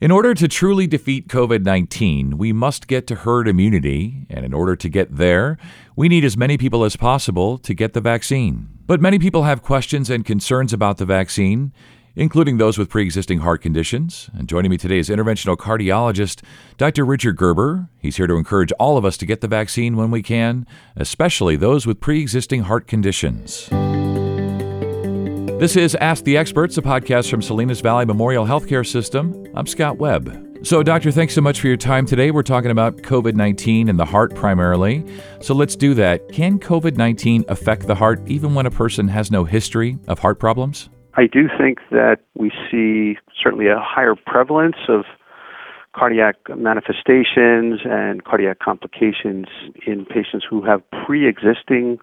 In order to truly defeat COVID 19, we must get to herd immunity, and in order to get there, we need as many people as possible to get the vaccine. But many people have questions and concerns about the vaccine, including those with pre existing heart conditions. And joining me today is interventional cardiologist Dr. Richard Gerber. He's here to encourage all of us to get the vaccine when we can, especially those with pre existing heart conditions. This is Ask the Experts, a podcast from Salinas Valley Memorial Healthcare System. I'm Scott Webb. So, Doctor, thanks so much for your time today. We're talking about COVID 19 and the heart primarily. So, let's do that. Can COVID 19 affect the heart even when a person has no history of heart problems? I do think that we see certainly a higher prevalence of cardiac manifestations and cardiac complications in patients who have pre existing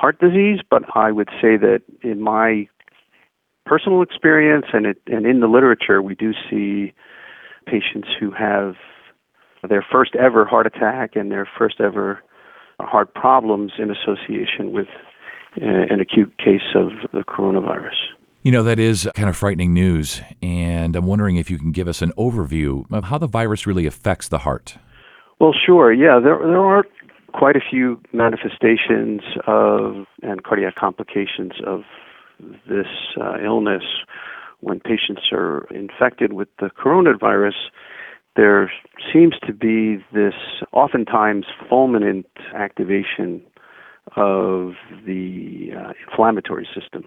heart disease, but I would say that in my personal experience and, it, and in the literature, we do see patients who have their first ever heart attack and their first ever heart problems in association with uh, an acute case of the coronavirus. You know, that is kind of frightening news. And I'm wondering if you can give us an overview of how the virus really affects the heart. Well, sure. Yeah, there, there are quite a few manifestations of and cardiac complications of this uh, illness when patients are infected with the coronavirus there seems to be this oftentimes fulminant activation of the uh, inflammatory system.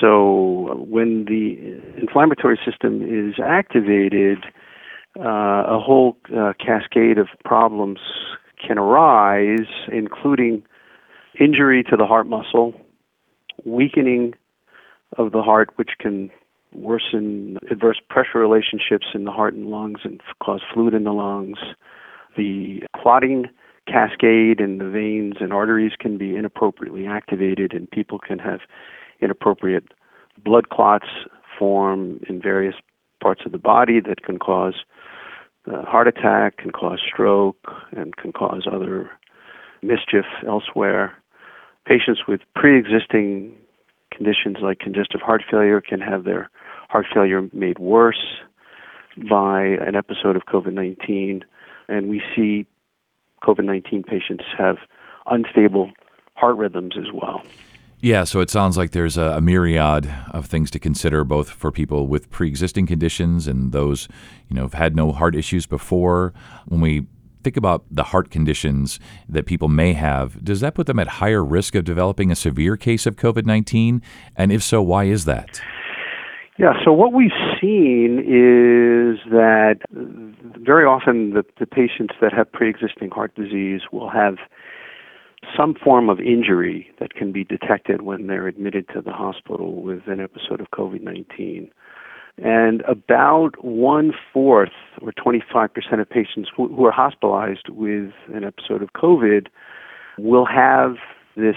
So when the inflammatory system is activated, uh, a whole uh, cascade of problems can arise, including injury to the heart muscle, weakening of the heart, which can worsen adverse pressure relationships in the heart and lungs and cause fluid in the lungs. The clotting cascade in the veins and arteries can be inappropriately activated, and people can have inappropriate blood clots form in various parts of the body that can cause Uh, heart attack, can cause stroke, and can cause other mischief elsewhere. Patients with pre existing conditions like congestive heart failure can have their heart failure made worse by an episode of COVID 19. And we see COVID 19 patients have unstable heart rhythms as well. Yeah, so it sounds like there's a, a, myriad of things to consider, both for people with pre-existing conditions and those, you know, have had no heart issues before. When we think about the heart conditions that people may have, does that put them at higher risk of developing a severe case of COVID-19? And if so, why is that? Yeah, so what we've seen is that very often the, the patients that have pre-existing heart disease will have some form of injury that can be detected when they're admitted to the hospital with an episode of COVID 19. And about one fourth or 25% of patients who, who are hospitalized with an episode of COVID will have this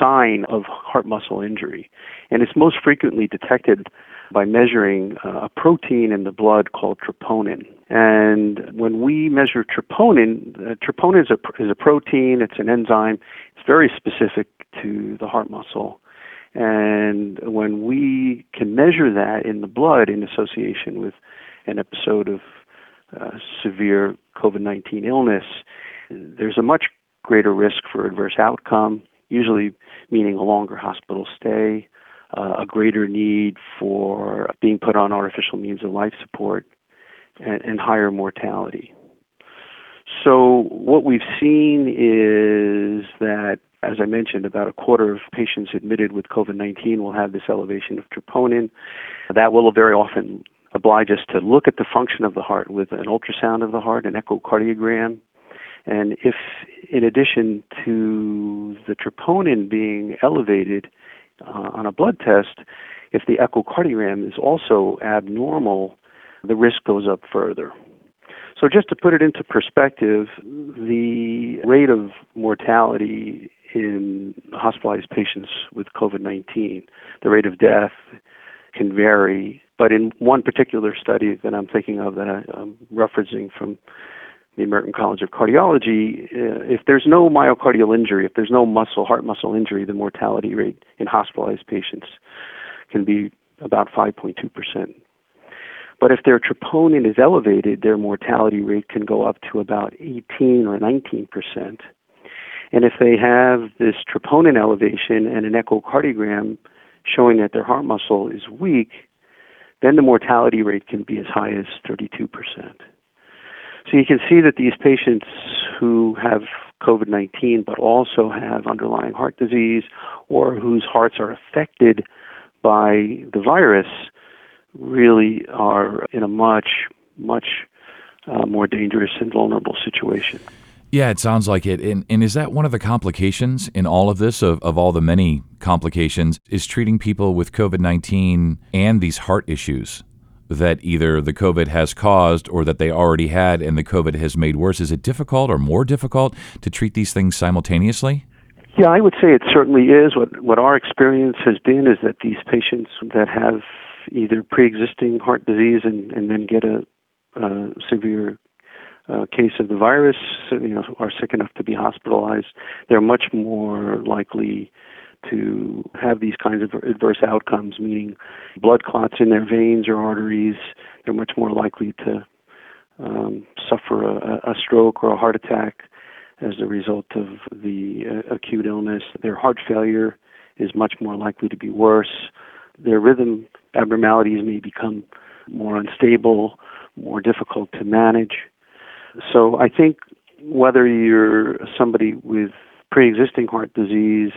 sign of heart muscle injury. And it's most frequently detected by measuring uh, a protein in the blood called troponin. And when we measure troponin, uh, troponin is a, is a protein, it's an enzyme, it's very specific to the heart muscle. And when we can measure that in the blood in association with an episode of uh, severe COVID 19 illness, there's a much greater risk for adverse outcome, usually meaning a longer hospital stay, a greater need for being put on artificial means of life support, and, and higher mortality. So, what we've seen is that, as I mentioned, about a quarter of patients admitted with COVID 19 will have this elevation of troponin. That will very often oblige us to look at the function of the heart with an ultrasound of the heart, an echocardiogram. And if, in addition to the troponin being elevated, uh, Uh, on a blood test, if the echocardiogram is also abnormal, the risk goes up further. So, just to put it into perspective, the rate of mortality in hospitalized patients with COVID 19, the rate of death can vary. But in one particular study that I'm thinking of that I'm referencing from the American College of Cardiology, uh, if there's no myocardial injury, if there's no muscle, heart muscle injury, the mortality rate in hospitalized patients can be about 5.2%. But if their troponin is elevated, their mortality rate can go up to about 18 or 19 percent. And if they have this troponin elevation and an echocardiogram showing that their heart muscle is weak, then the mortality rate can be as high as 32 percent. So you can see that these patients who have COVID 19 but also have underlying heart disease or whose hearts are affected by the virus really are in a much, much uh, more dangerous and vulnerable situation. Yeah, it sounds like it. And, and is that one of the complications in all of this, of, of all the many complications, is treating people with COVID 19 and these heart issues? That either the COVID has caused or that they already had and the COVID has made worse? Is it difficult or more difficult to treat these things simultaneously? Yeah, I would say it certainly is. What what our experience has been is that these patients that have either pre-existing heart disease and, and then get a, a severe uh, case of the virus, you know, are sick enough to be hospitalized, they're much more likely to have these kinds of adverse outcomes, meaning blood clots in their veins or arteries. They're much more likely to um, suffer a, a stroke or a heart attack as a result of the uh, acute illness. Their heart failure is much more likely to be worse. Their rhythm abnormalities may become more unstable, more difficult to manage. So I think whether you're somebody with pre-existing heart disease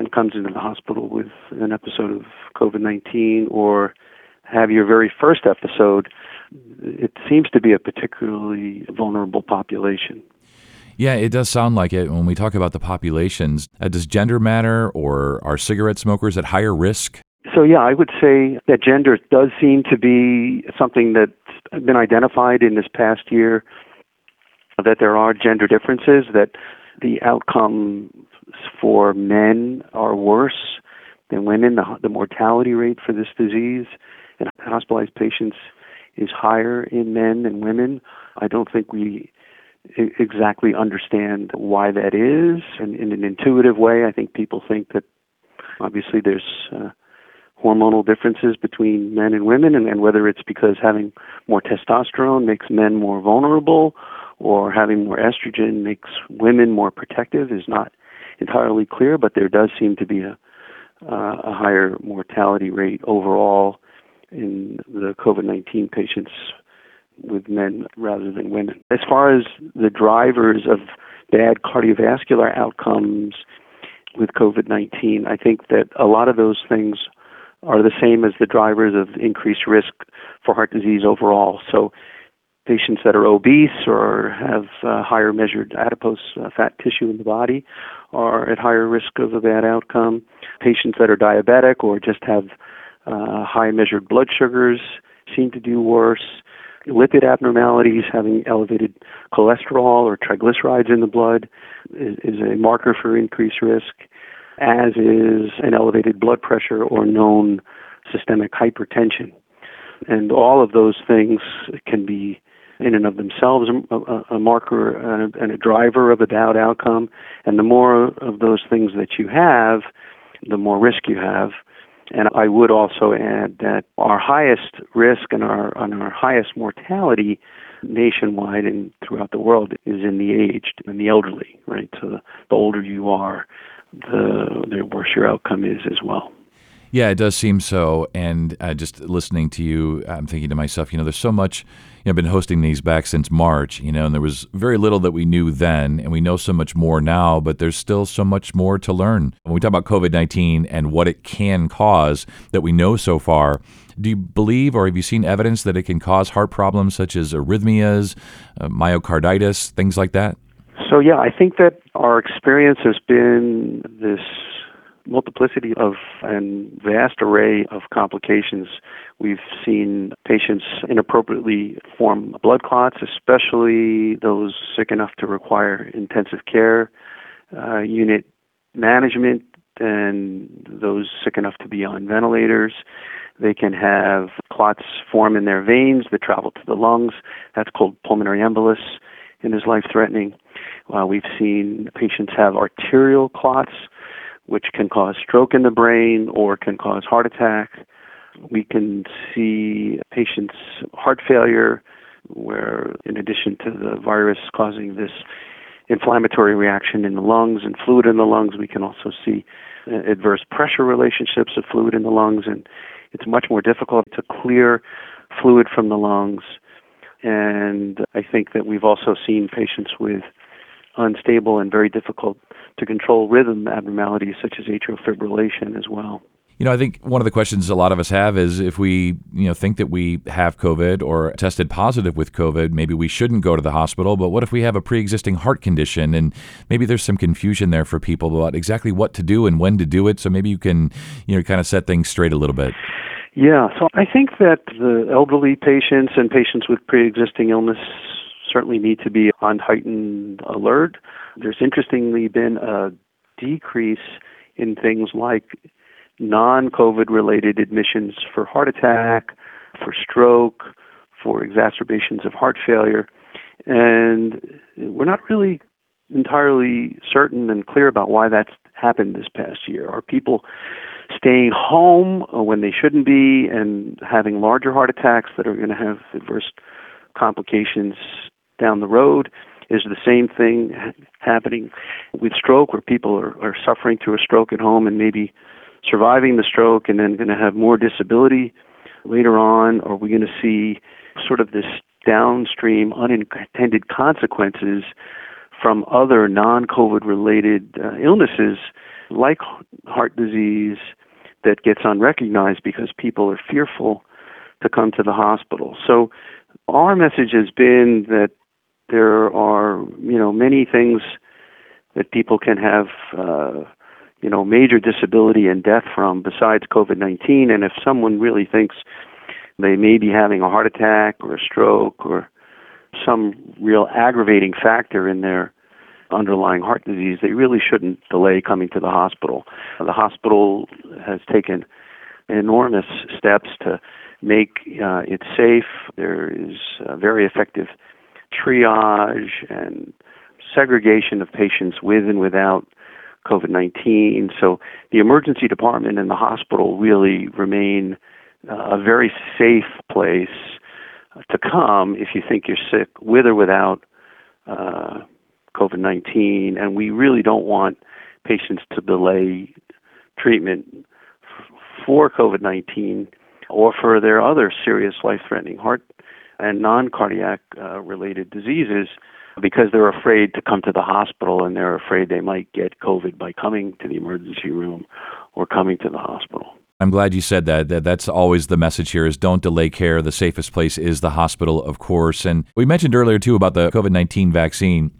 and comes into the hospital with an episode of COVID-19 or have your very first episode, it seems to be a particularly vulnerable population. Yeah, it does sound like it. When we talk about the populations, uh, does gender matter or are cigarette smokers at higher risk? So, yeah, I would say that gender does seem to be something that's been identified in this past year, that there are gender differences, that the outcome for men are worse than women. The, the mortality rate for this disease in hospitalized patients is higher in men than women. I don't think we exactly understand why that is. And in an intuitive way, I think people think that obviously there's uh, hormonal differences between men and women, and, and whether it's because having more testosterone makes men more vulnerable or having more estrogen makes women more protective is not entirely clear, but there does seem to be a, uh, a higher mortality rate overall in the COVID 19 patients with men rather than women. As far as the drivers of bad cardiovascular outcomes with COVID 19, I think that a lot of those things are the same as the drivers of increased risk for heart disease overall. So patients that are obese or have uh, higher measured adipose uh, fat tissue in the body are at higher risk of a bad outcome. Patients that are diabetic or just have uh, high measured blood sugars seem to do worse. Lipid abnormalities, having elevated cholesterol or triglycerides in the blood, is, is a marker for increased risk, as is an elevated blood pressure or known systemic hypertension. And all of those things can be in and of themselves a, a, marker and a, and a driver of a bad outcome. And the more of those things that you have, the more risk you have. And I would also add that our highest risk and our, and our highest mortality nationwide and throughout the world is in the aged and the elderly, right? So the older you are, the, the worse your outcome is as well. Yeah, it does seem so. And uh, just listening to you, I'm thinking to myself, you know, there's so much. You know, I've been hosting these back since March, you know, and there was very little that we knew then, and we know so much more now, but there's still so much more to learn. When we talk about COVID 19 and what it can cause that we know so far, do you believe or have you seen evidence that it can cause heart problems such as arrhythmias, uh, myocarditis, things like that? So, yeah, I think that our experience has been this multiplicity of and vast array of complications. We've seen patients inappropriately form blood clots, especially those sick enough to require intensive care uh, unit management and those sick enough to be on ventilators. They can have clots form in their veins that travel to the lungs. That's called pulmonary embolus and is life threatening. Uh, we've seen patients have arterial clots which can cause stroke in the brain or can cause heart attack. We can see patients' heart failure, where in addition to the virus causing this inflammatory reaction in the lungs and fluid in the lungs, we can also see uh, adverse pressure relationships of fluid in the lungs, and it's much more difficult to clear fluid from the lungs. And I think that we've also seen patients with unstable and very difficult to control rhythm abnormalities such as atrial fibrillation as well. You know, I think one of the questions a lot of us have is if we, you know, think that we have COVID or tested positive with COVID, maybe we shouldn't go to the hospital. But what if we have a pre-existing heart condition and maybe there's some confusion there for people about exactly what to do and when to do it? So maybe you can, you know, kind of set things straight a little bit. Yeah, so I think that the elderly patients and patients with pre-existing illness certainly need to be on heightened alert. There's interestingly been a decrease in things like non COVID related admissions for heart attack, for stroke, for exacerbations of heart failure. And we're not really entirely certain and clear about why that's happened this past year. Are people staying home when they shouldn't be and having larger heart attacks that are going to have adverse complications down the road? Is the same thing happening with stroke where people are, are suffering through a stroke at home and maybe surviving the stroke and then going to have more disability later on? Are we going to see sort of this downstream unintended consequences from other non COVID related uh, illnesses like heart disease that gets unrecognized because people are fearful to come to the hospital? So, our message has been that there are, you know, many things that people can have uh, you know, major disability and death from besides COVID 19. And if someone really thinks they may be having a heart attack or a stroke or some real aggravating factor in their underlying heart disease, they really shouldn't delay coming to the hospital. The hospital has taken enormous steps to make uh, it safe. There is very effective triage and segregation of patients with and without COVID 19. So the emergency department and the hospital really remain uh, a very safe place to come if you think you're sick with or without uh, COVID 19. And we really don't want patients to delay treatment for COVID 19 or for their other serious life threatening heart and non cardiac uh, related diseases because they're afraid to come to the hospital and they're afraid they might get COVID by coming to the emergency room or coming to the hospital. I'm glad you said that. that. That's always the message here is don't delay care. The safest place is the hospital, of course. And we mentioned earlier too about the COVID-19 vaccine.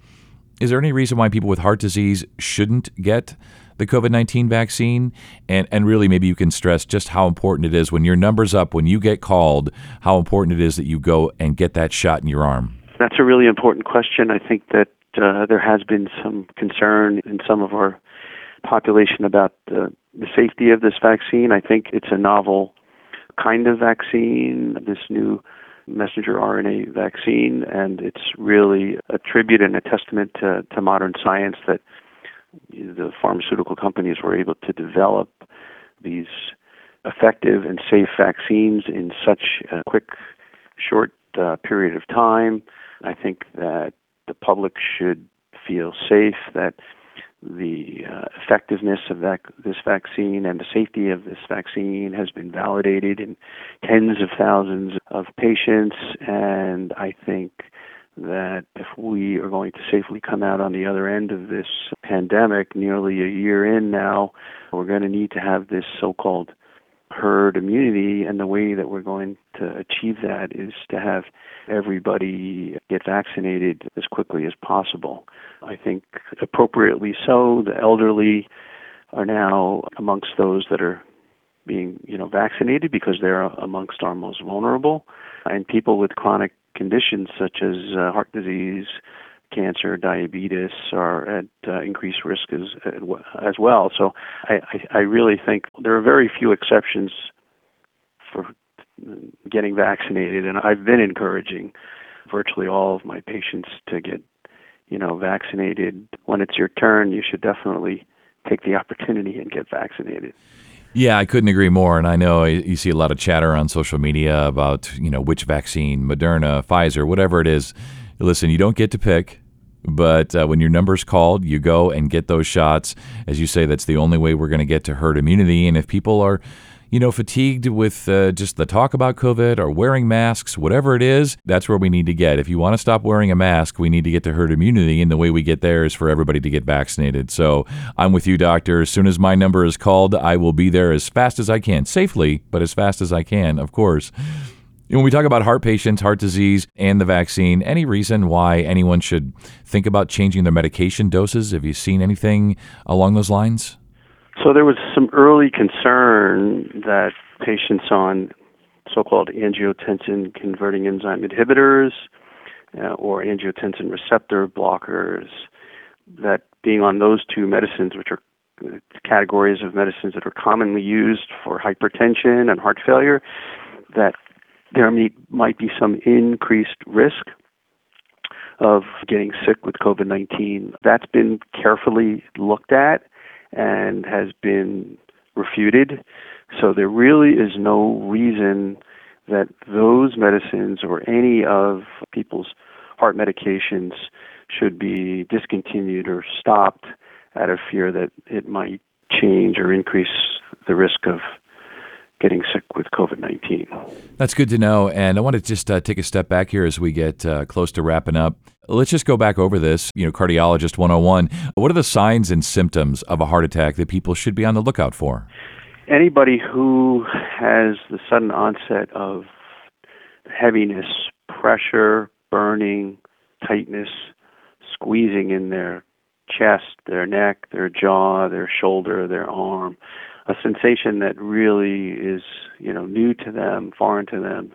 Is there any reason why people with heart disease shouldn't get the COVID 19 vaccine? And, and really, maybe you can stress just how important it is when your number's up, when you get called, how important it is that you go and get that shot in your arm. That's a really important question. I think that uh, there has been some concern in some of our population about the safety of this vaccine. I think it's a novel kind of vaccine, this new messenger RNA vaccine, and it's really a tribute and a testament to, to modern science that the pharmaceutical companies were able to develop these effective and safe vaccines in such a quick, short uh, period of time. I think that the public should feel safe that the uh, effectiveness of that this vaccine and the safety of this vaccine has been validated in tens of thousands of patients. And I think that if we are going to safely come out on the other end of this pandemic nearly a year in now we're going to need to have this so-called herd immunity, and the way that we're going to achieve that is to have everybody get vaccinated as quickly as possible. I think appropriately so. The elderly are now amongst those that are being, you know, vaccinated because they're amongst our most vulnerable, and people with chronic conditions such as uh, heart disease, cancer, diabetes are at uh, increased risk as as well. So I, I, I really think there are very few exceptions for getting vaccinated, and I've been encouraging virtually all of my patients to get you know vaccinated. When it's your turn, you should definitely take the opportunity and get vaccinated. Yeah, I couldn't agree more. And I know you see a lot of chatter on social media about, you know, which vaccine, Moderna, Pfizer, whatever it is. Listen, you don't get to pick, but uh, when your number's called, you go and get those shots. As you say, that's the only way we're going to get to herd immunity. And if people are you know, fatigued with uh, just the talk about COVID or wearing masks, whatever it is, that's where we need to get. If you want to stop wearing a mask, we need to get to herd immunity. And the way we get there is for everybody to get vaccinated. So I'm with you, doctor. As soon as my number is called, I will be there as fast as I can, safely, but as fast as I can, of course. When we talk about heart patients, heart disease, and the vaccine, any reason why anyone should think about changing their medication doses? Have you seen anything along those lines? So there was some early concern that patients on so-called angiotensin converting enzyme inhibitors uh, or angiotensin receptor blockers, that being on those two medicines, which are categories of medicines that are commonly used for hypertension and heart failure, that there might be some increased risk of getting sick with COVID 19. That's been carefully looked at and has been refuted. So there really is no reason that those medicines or any of people's heart medications should be discontinued or stopped out of fear that it might change or increase the risk of getting sick with COVID 19. That's good to know. And I want to just uh, take a step back here as we get uh, close to wrapping up. Let's just go back over this. You know, cardiologist 101. What are the signs and symptoms of a heart attack that people should be on the lookout for? Anybody who has the sudden onset of heaviness, pressure, burning, tightness, squeezing in their chest, their neck, their jaw, their shoulder, their arm, a sensation that really is, you know, new to them, foreign to them,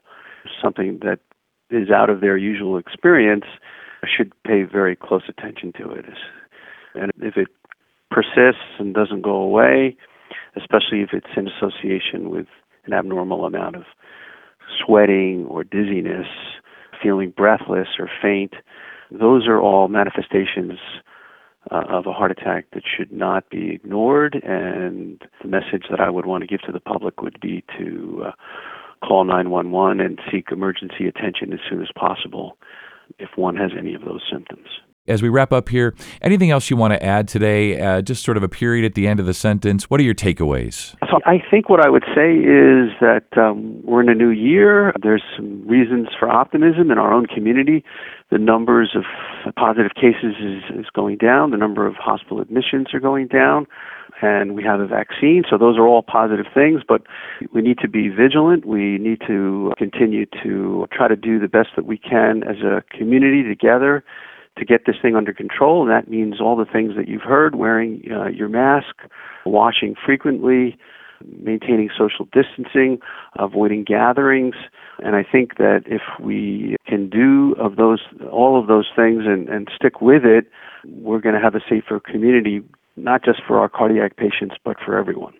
something that is out of their usual experience, should pay very close attention to it. And if it persists and doesn't go away, especially if it's in association with an abnormal amount of sweating or dizziness, feeling breathless or faint, those are all manifestations of a heart attack that should not be ignored. And the message that I would want to give to the public would be to uh, call 911 and seek emergency attention as soon as possible if one has any of those symptoms. As we wrap up here, anything else you want to add today? Uh, just sort of a period at the end of the sentence. What are your takeaways? So I think what I would say is that um, we're in a new year. There's some reasons for optimism in our own community. The numbers of positive cases is, is going down. The number of hospital admissions are going down and we have a vaccine. So those are all positive things, but we need to be vigilant. We need to continue to try to do the best that we can as a community together to get this thing under control. And that means all the things that you've heard wearing uh, your mask, washing frequently, maintaining social distancing, avoiding gatherings. And I think that if we can do of those all of those things and, and stick with it, we're going to have a safer community not just for our cardiac patients, but for everyone.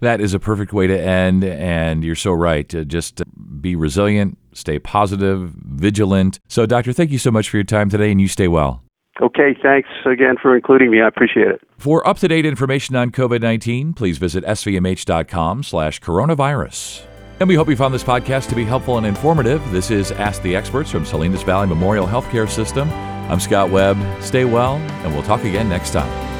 That is a perfect way to end, and you're so right. just be resilient, stay positive, vigilant. So, Doctor, thank you so much for your time today, and you stay well. Okay, thanks again for including me. I appreciate it. For up-to-date information on COVID-19, please visit svmh.com slash coronavirus. And we hope you found this podcast to be helpful and informative. This is Ask the Experts from Salinas Valley Memorial Healthcare System. I'm Scott Webb. Stay well, and we'll talk again next time.